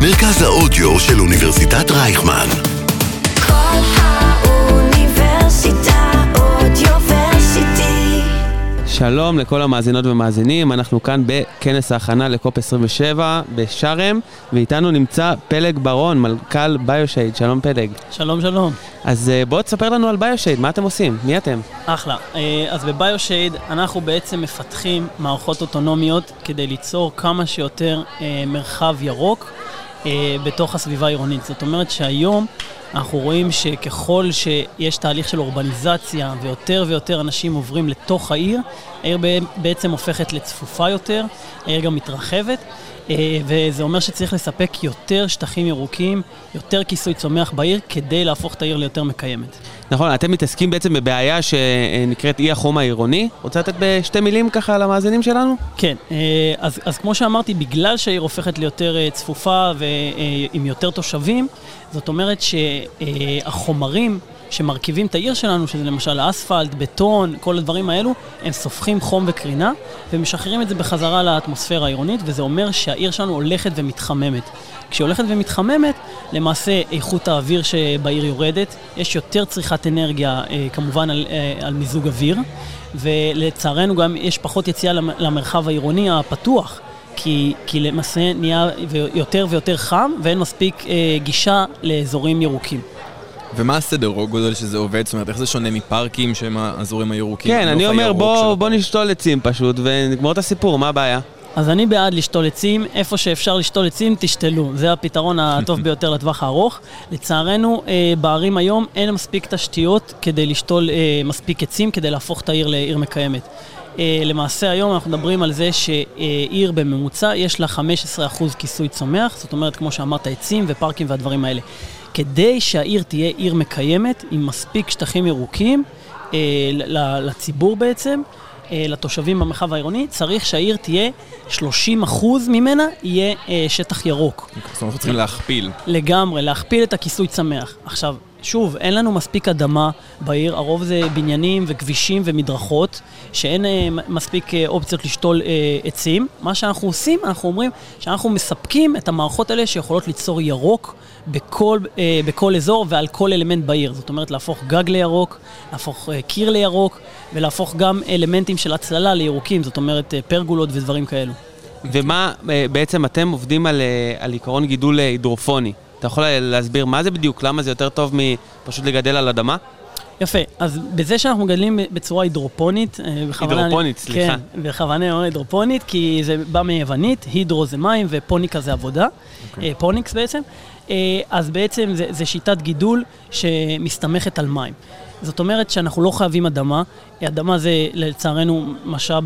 מרכז האודיו של אוניברסיטת רייכמן. שלום לכל המאזינות ומאזינים, אנחנו כאן בכנס ההכנה לקופ 27 בשארם, ואיתנו נמצא פלג ברון, מנכ"ל ביושייד. שלום פלג. שלום, שלום. אז אה, בוא תספר לנו על ביושייד, מה אתם עושים? מי אתם? אחלה. אה, אז בביושייד אנחנו בעצם מפתחים מערכות אוטונומיות כדי ליצור כמה שיותר אה, מרחב ירוק בתוך הסביבה העירונית. זאת אומרת שהיום אנחנו רואים שככל שיש תהליך של אורבניזציה ויותר ויותר אנשים עוברים לתוך העיר, העיר בעצם הופכת לצפופה יותר, העיר גם מתרחבת. אה, וזה אומר שצריך לספק יותר שטחים ירוקים, יותר כיסוי צומח בעיר, כדי להפוך את העיר ליותר מקיימת. נכון, אתם מתעסקים בעצם בבעיה שנקראת אי החום העירוני. רוצה לתת בשתי מילים ככה למאזינים שלנו? כן, אה, אז, אז כמו שאמרתי, בגלל שהעיר הופכת ליותר אה, צפופה ועם יותר תושבים, זאת אומרת שהחומרים שמרכיבים את העיר שלנו, שזה למשל אספלט, בטון, כל הדברים האלו, הם סופחים חום וקרינה ומשחררים את זה בחזרה לאטמוספירה העירונית, וזה אומר שהעיר שלנו הולכת ומתחממת. כשהיא הולכת ומתחממת, למעשה איכות האוויר שבעיר יורדת, יש יותר צריכת אנרגיה, אה, כמובן על, אה, על מיזוג אוויר, ולצערנו גם יש פחות יציאה למ- למרחב העירוני הפתוח. כי, כי למעשה נהיה יותר ויותר חם ואין מספיק אה, גישה לאזורים ירוקים. ומה הסדר גודל שזה עובד? זאת אומרת, איך זה שונה מפארקים שהם האזורים הירוקים? כן, אני הנוף אומר בוא, בוא? נשתול עצים פשוט ונגמור את הסיפור, מה הבעיה? אז אני בעד לשתול עצים, איפה שאפשר לשתול עצים, תשתלו. זה הפתרון הטוב ביותר לטווח הארוך. לצערנו, אה, בערים היום אין מספיק תשתיות כדי לשתול אה, מספיק עצים, כדי להפוך את העיר לעיר מקיימת. אה, למעשה היום אנחנו מדברים על זה שעיר בממוצע יש לה 15% כיסוי צומח, זאת אומרת, כמו שאמרת, עצים ופארקים והדברים האלה. כדי שהעיר תהיה עיר מקיימת, עם מספיק שטחים ירוקים, אה, לציבור בעצם, אה, לתושבים במרחב העירוני, צריך שהעיר תהיה, 30% ממנה יהיה אה, שטח ירוק. זאת אומרת, צריכים להכפיל. לגמרי, להכפיל את הכיסוי צמח. עכשיו, שוב, אין לנו מספיק אדמה בעיר, הרוב זה בניינים וכבישים ומדרכות, שאין אה, מספיק אה, אופציות לשתול אה, עצים. מה שאנחנו עושים, אנחנו אומרים שאנחנו מספקים את המערכות האלה שיכולות ליצור ירוק בכל, אה, בכל אזור ועל כל אלמנט בעיר. זאת אומרת, להפוך גג לירוק, להפוך אה, קיר לירוק, ולהפוך גם אלמנטים של הצללה לירוקים, זאת אומרת, אה, פרגולות ודברים כאלו. ומה, אה, בעצם אתם עובדים על, אה, על עיקרון גידול אה, הידרופוני. אתה יכול להסביר מה זה בדיוק? למה זה יותר טוב מפשוט לגדל על אדמה? יפה, אז בזה שאנחנו מגדלים בצורה הידרופונית, אה, בכוונה... הידרופונית, סליחה. כן, בכוונה אני אומר הידרופונית, כי זה בא מיוונית, הידרו זה מים ופוניקה זה עבודה, אוקיי. אה, פוניקס בעצם, אה, אז בעצם זה, זה שיטת גידול שמסתמכת על מים. זאת אומרת שאנחנו לא חייבים אדמה, אדמה זה לצערנו משאב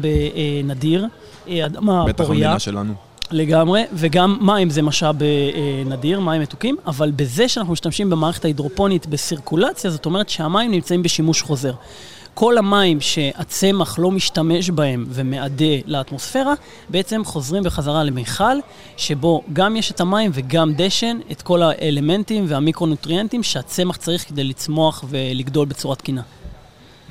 נדיר, אדמה בטח פוריה. במדינה שלנו. לגמרי, וגם מים זה משאב אה, אה, נדיר, מים מתוקים, אבל בזה שאנחנו משתמשים במערכת ההידרופונית בסירקולציה, זאת אומרת שהמים נמצאים בשימוש חוזר. כל המים שהצמח לא משתמש בהם ומאדה לאטמוספירה, בעצם חוזרים בחזרה למיכל, שבו גם יש את המים וגם דשן, את כל האלמנטים והמיקרונוטריאנטים שהצמח צריך כדי לצמוח ולגדול בצורה תקינה.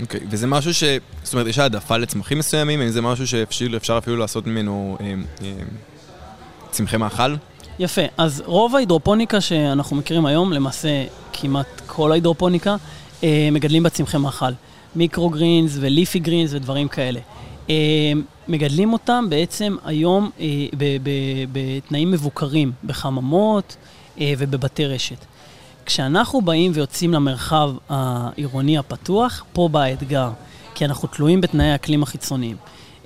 אוקיי, וזה משהו ש... זאת אומרת, יש העדפה לצמחים מסוימים? האם זה משהו שאפשר אפשר אפילו לעשות ממנו אה, אה, צמחי מאכל? יפה, אז רוב ההידרופוניקה שאנחנו מכירים היום, למעשה כמעט כל ההידרופוניקה, אה, מגדלים בצמחי מאכל. מיקרוגרינס וליפי גרינס ודברים כאלה. אה, מגדלים אותם בעצם היום אה, בתנאים מבוקרים, בחממות ובבתי רשת. כשאנחנו באים ויוצאים למרחב העירוני הפתוח, פה בא האתגר, כי אנחנו תלויים בתנאי האקלים החיצוניים.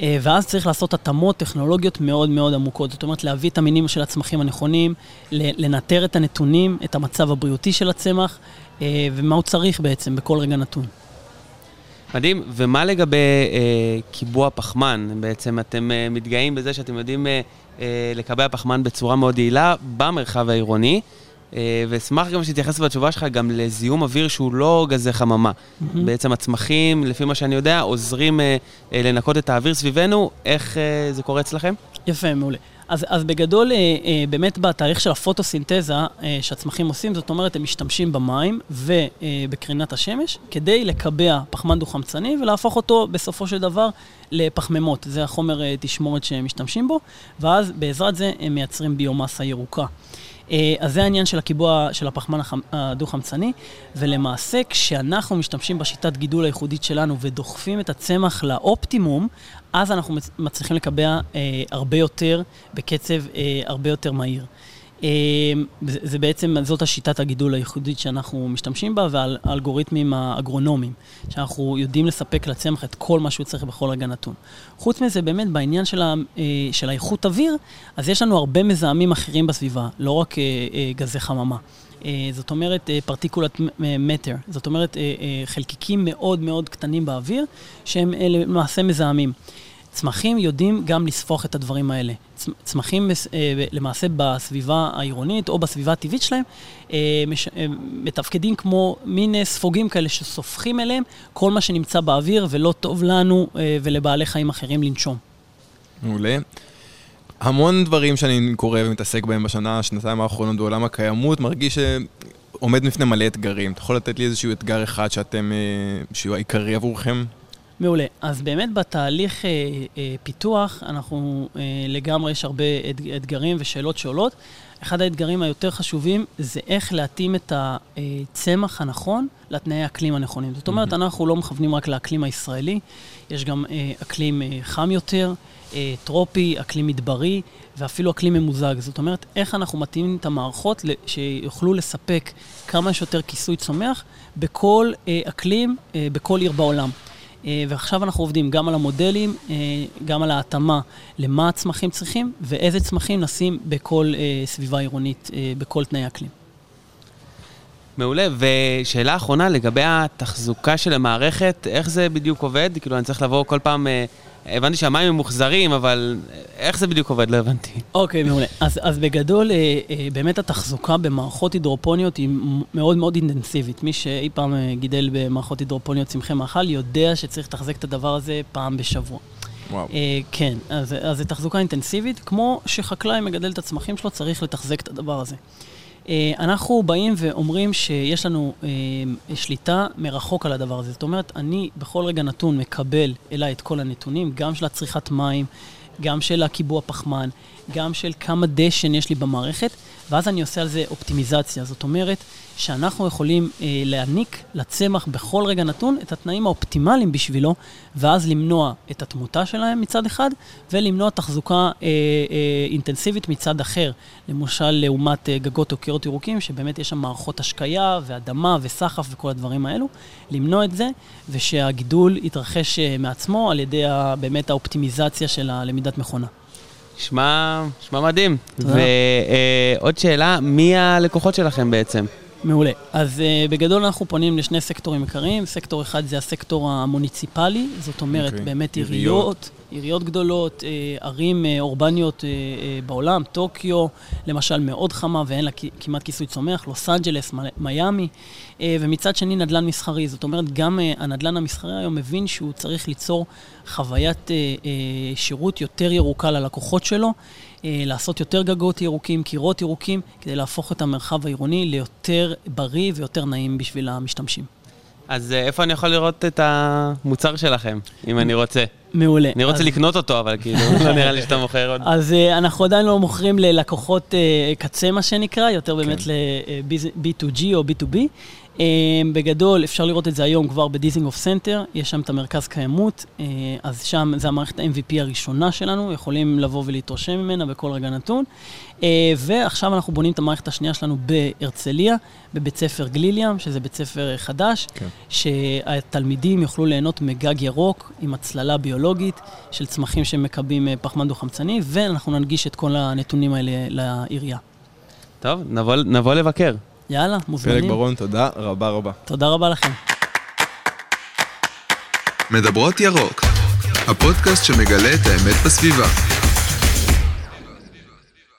אה, ואז צריך לעשות התאמות טכנולוגיות מאוד מאוד עמוקות. זאת אומרת, להביא את המינים של הצמחים הנכונים, לנטר את הנתונים, את המצב הבריאותי של הצמח, אה, ומה הוא צריך בעצם בכל רגע נתון. מדהים, ומה לגבי אה, קיבוע פחמן? בעצם אתם אה, מתגאים בזה שאתם יודעים אה, אה, לקבע פחמן בצורה מאוד יעילה במרחב העירוני, ואשמח גם שתתייחס בתשובה שלך גם לזיהום אוויר שהוא לא גזי חממה. בעצם הצמחים, לפי מה שאני יודע, עוזרים אה, אה, לנקות את האוויר סביבנו, איך אה, זה קורה אצלכם? יפה, מעולה. אז, אז בגדול, אה, אה, באמת בתהליך של הפוטוסינתזה אה, שהצמחים עושים, זאת אומרת, הם משתמשים במים ובקרינת השמש כדי לקבע פחמן דו-חמצני ולהפוך אותו בסופו של דבר לפחמימות. זה החומר אה, תשמורת שהם משתמשים בו, ואז בעזרת זה הם מייצרים ביומאסה ירוקה. אה, אז זה העניין של הקיבוע של הפחמן הדו-חמצני, ולמעשה כשאנחנו משתמשים בשיטת גידול הייחודית שלנו ודוחפים את הצמח לאופטימום, אז אנחנו מצ- מצליחים לקבע אה, הרבה יותר, בקצב הרבה יותר מהיר. אה, זה, בעצם, זאת השיטת הגידול הייחודית שאנחנו משתמשים בה, והאלגוריתמים האגרונומיים, שאנחנו יודעים לספק לצמח את כל מה שהוא צריך בכל רגע נתון. חוץ מזה, באמת, בעניין של, ה, אה, של האיכות אוויר, אז יש לנו הרבה מזהמים אחרים בסביבה, לא רק אה, אה, גזי חממה. זאת אומרת, פרטיקולת מטר, זאת אומרת, חלקיקים מאוד מאוד קטנים באוויר, שהם למעשה מזהמים. צמחים יודעים גם לספוח את הדברים האלה. צמחים אה, למעשה בסביבה העירונית או בסביבה הטבעית שלהם אה, אה, מתפקדים כמו מין ספוגים כאלה שסופחים אליהם כל מה שנמצא באוויר ולא טוב לנו ולבעלי חיים אחרים לנשום. מעולה. המון דברים שאני קורא ומתעסק בהם בשנה, שנתיים האחרונות בעולם הקיימות, מרגיש שעומד בפני מלא אתגרים. אתה יכול לתת לי איזשהו אתגר אחד שאתם, שהוא העיקרי עבורכם? מעולה. אז באמת בתהליך אה, אה, פיתוח, אנחנו אה, לגמרי, יש הרבה אתג, אתגרים ושאלות שעולות. אחד האתגרים היותר חשובים זה איך להתאים את הצמח הנכון לתנאי האקלים הנכונים. זאת אומרת, אנחנו לא מכוונים רק לאקלים הישראלי, יש גם אה, אקלים אה, חם יותר, אה, טרופי, אקלים מדברי ואפילו אקלים ממוזג. זאת אומרת, איך אנחנו מתאימים את המערכות שיוכלו לספק כמה שיותר כיסוי צומח בכל אה, אקלים, אה, בכל עיר בעולם. אה, ועכשיו אנחנו עובדים גם על המודלים, אה, גם על ההתאמה למה הצמחים צריכים ואיזה צמחים נשים בכל אה, סביבה עירונית, בכל תנאי אקלים. מעולה, ושאלה אחרונה לגבי התחזוקה של המערכת, איך זה בדיוק עובד? כאילו, אני צריך לבוא כל פעם... הבנתי שהמים הם מוחזרים, אבל איך זה בדיוק עובד? לא הבנתי. אוקיי, מעולה. אז, אז בגדול, אה, אה, באמת התחזוקה במערכות הידרופוניות היא מאוד מאוד אינטנסיבית. מי שאי פעם אה, גידל במערכות הידרופוניות צמחי מאכל, יודע שצריך לתחזק את הדבר הזה פעם בשבוע. וואו. אה, כן, אז, אז זו תחזוקה אינטנסיבית, כמו שחקלאי מגדל את הצמחים שלו, צריך לתחזק את הדבר הזה. אה, אנחנו באים ואומרים שיש לנו אה, שליטה מרחוק על הדבר הזה. זאת אומרת, אני בכל רגע נתון מקבל אליי את כל הנתונים, גם של הצריכת מים, גם של הקיבוע פחמן, גם של כמה דשן יש לי במערכת, ואז אני עושה על זה אופטימיזציה. זאת אומרת, שאנחנו יכולים אה, להעניק לצמח בכל רגע נתון את התנאים האופטימליים בשבילו, ואז למנוע את התמותה שלהם מצד אחד, ולמנוע תחזוקה אה, אה, אינטנסיבית מצד אחר. למשל, לעומת אה, גגות או קירות ירוקים, שבאמת יש שם מערכות השקיה ואדמה וסחף וכל הדברים האלו. למנוע את זה, ושהגידול יתרחש אה, מעצמו על ידי ה, באמת האופטימיזציה של הלמידת מכונה. נשמע, נשמע מדהים. ועוד שאלה, מי הלקוחות שלכם בעצם? מעולה. אז uh, בגדול אנחנו פונים לשני סקטורים עיקריים. סקטור אחד זה הסקטור המוניציפלי, זאת אומרת אוקיי. באמת עיריות. עיריות, גדולות, uh, ערים uh, אורבניות uh, בעולם, טוקיו, למשל מאוד חמה ואין לה כמעט כיסוי צומח, לוס אנג'לס, מיאמי, ומצד שני נדל"ן מסחרי. זאת אומרת, גם הנדל"ן המסחרי היום מבין שהוא צריך ליצור חוויית שירות יותר ירוקה ללקוחות שלו. אה, לעשות יותר גגות ירוקים, קירות ירוקים, כדי להפוך את המרחב העירוני ליותר בריא ויותר נעים בשביל המשתמשים. אז אה, איפה אני יכול לראות את המוצר שלכם, אם אני רוצה? מעולה. אני רוצה לקנות אותו, אבל כאילו, לא נראה לי שאתה מוכר עוד. אז אה, אנחנו עדיין לא מוכרים ללקוחות אה, קצה, מה שנקרא, יותר באמת ל-B2G או B2B. אה, בגדול, אפשר לראות את זה היום כבר בדיזינגוף סנטר, יש שם את המרכז קיימות, אה, אז שם זה המערכת ה-MVP הראשונה שלנו, יכולים לבוא ולהתרשם ממנה בכל רגע נתון. אה, ועכשיו אנחנו בונים את המערכת השנייה שלנו בהרצליה, בבית ספר גליל ים, שזה בית ספר חדש, כן. שהתלמידים יוכלו ליהנות מגג ירוק עם הצללה ביולוגית של צמחים שמקבלים אה, פחמן דו-חמצני, ואנחנו ננגיש את כל הנתונים האלה לעירייה. טוב, נבוא- נבוא לבקר. יאללה, פלג מוזמנים. ברון, תודה רבה רבה. תודה רבה לכם. מדברות ירוק, הפודקאסט שמגלה את האמת בסביבה.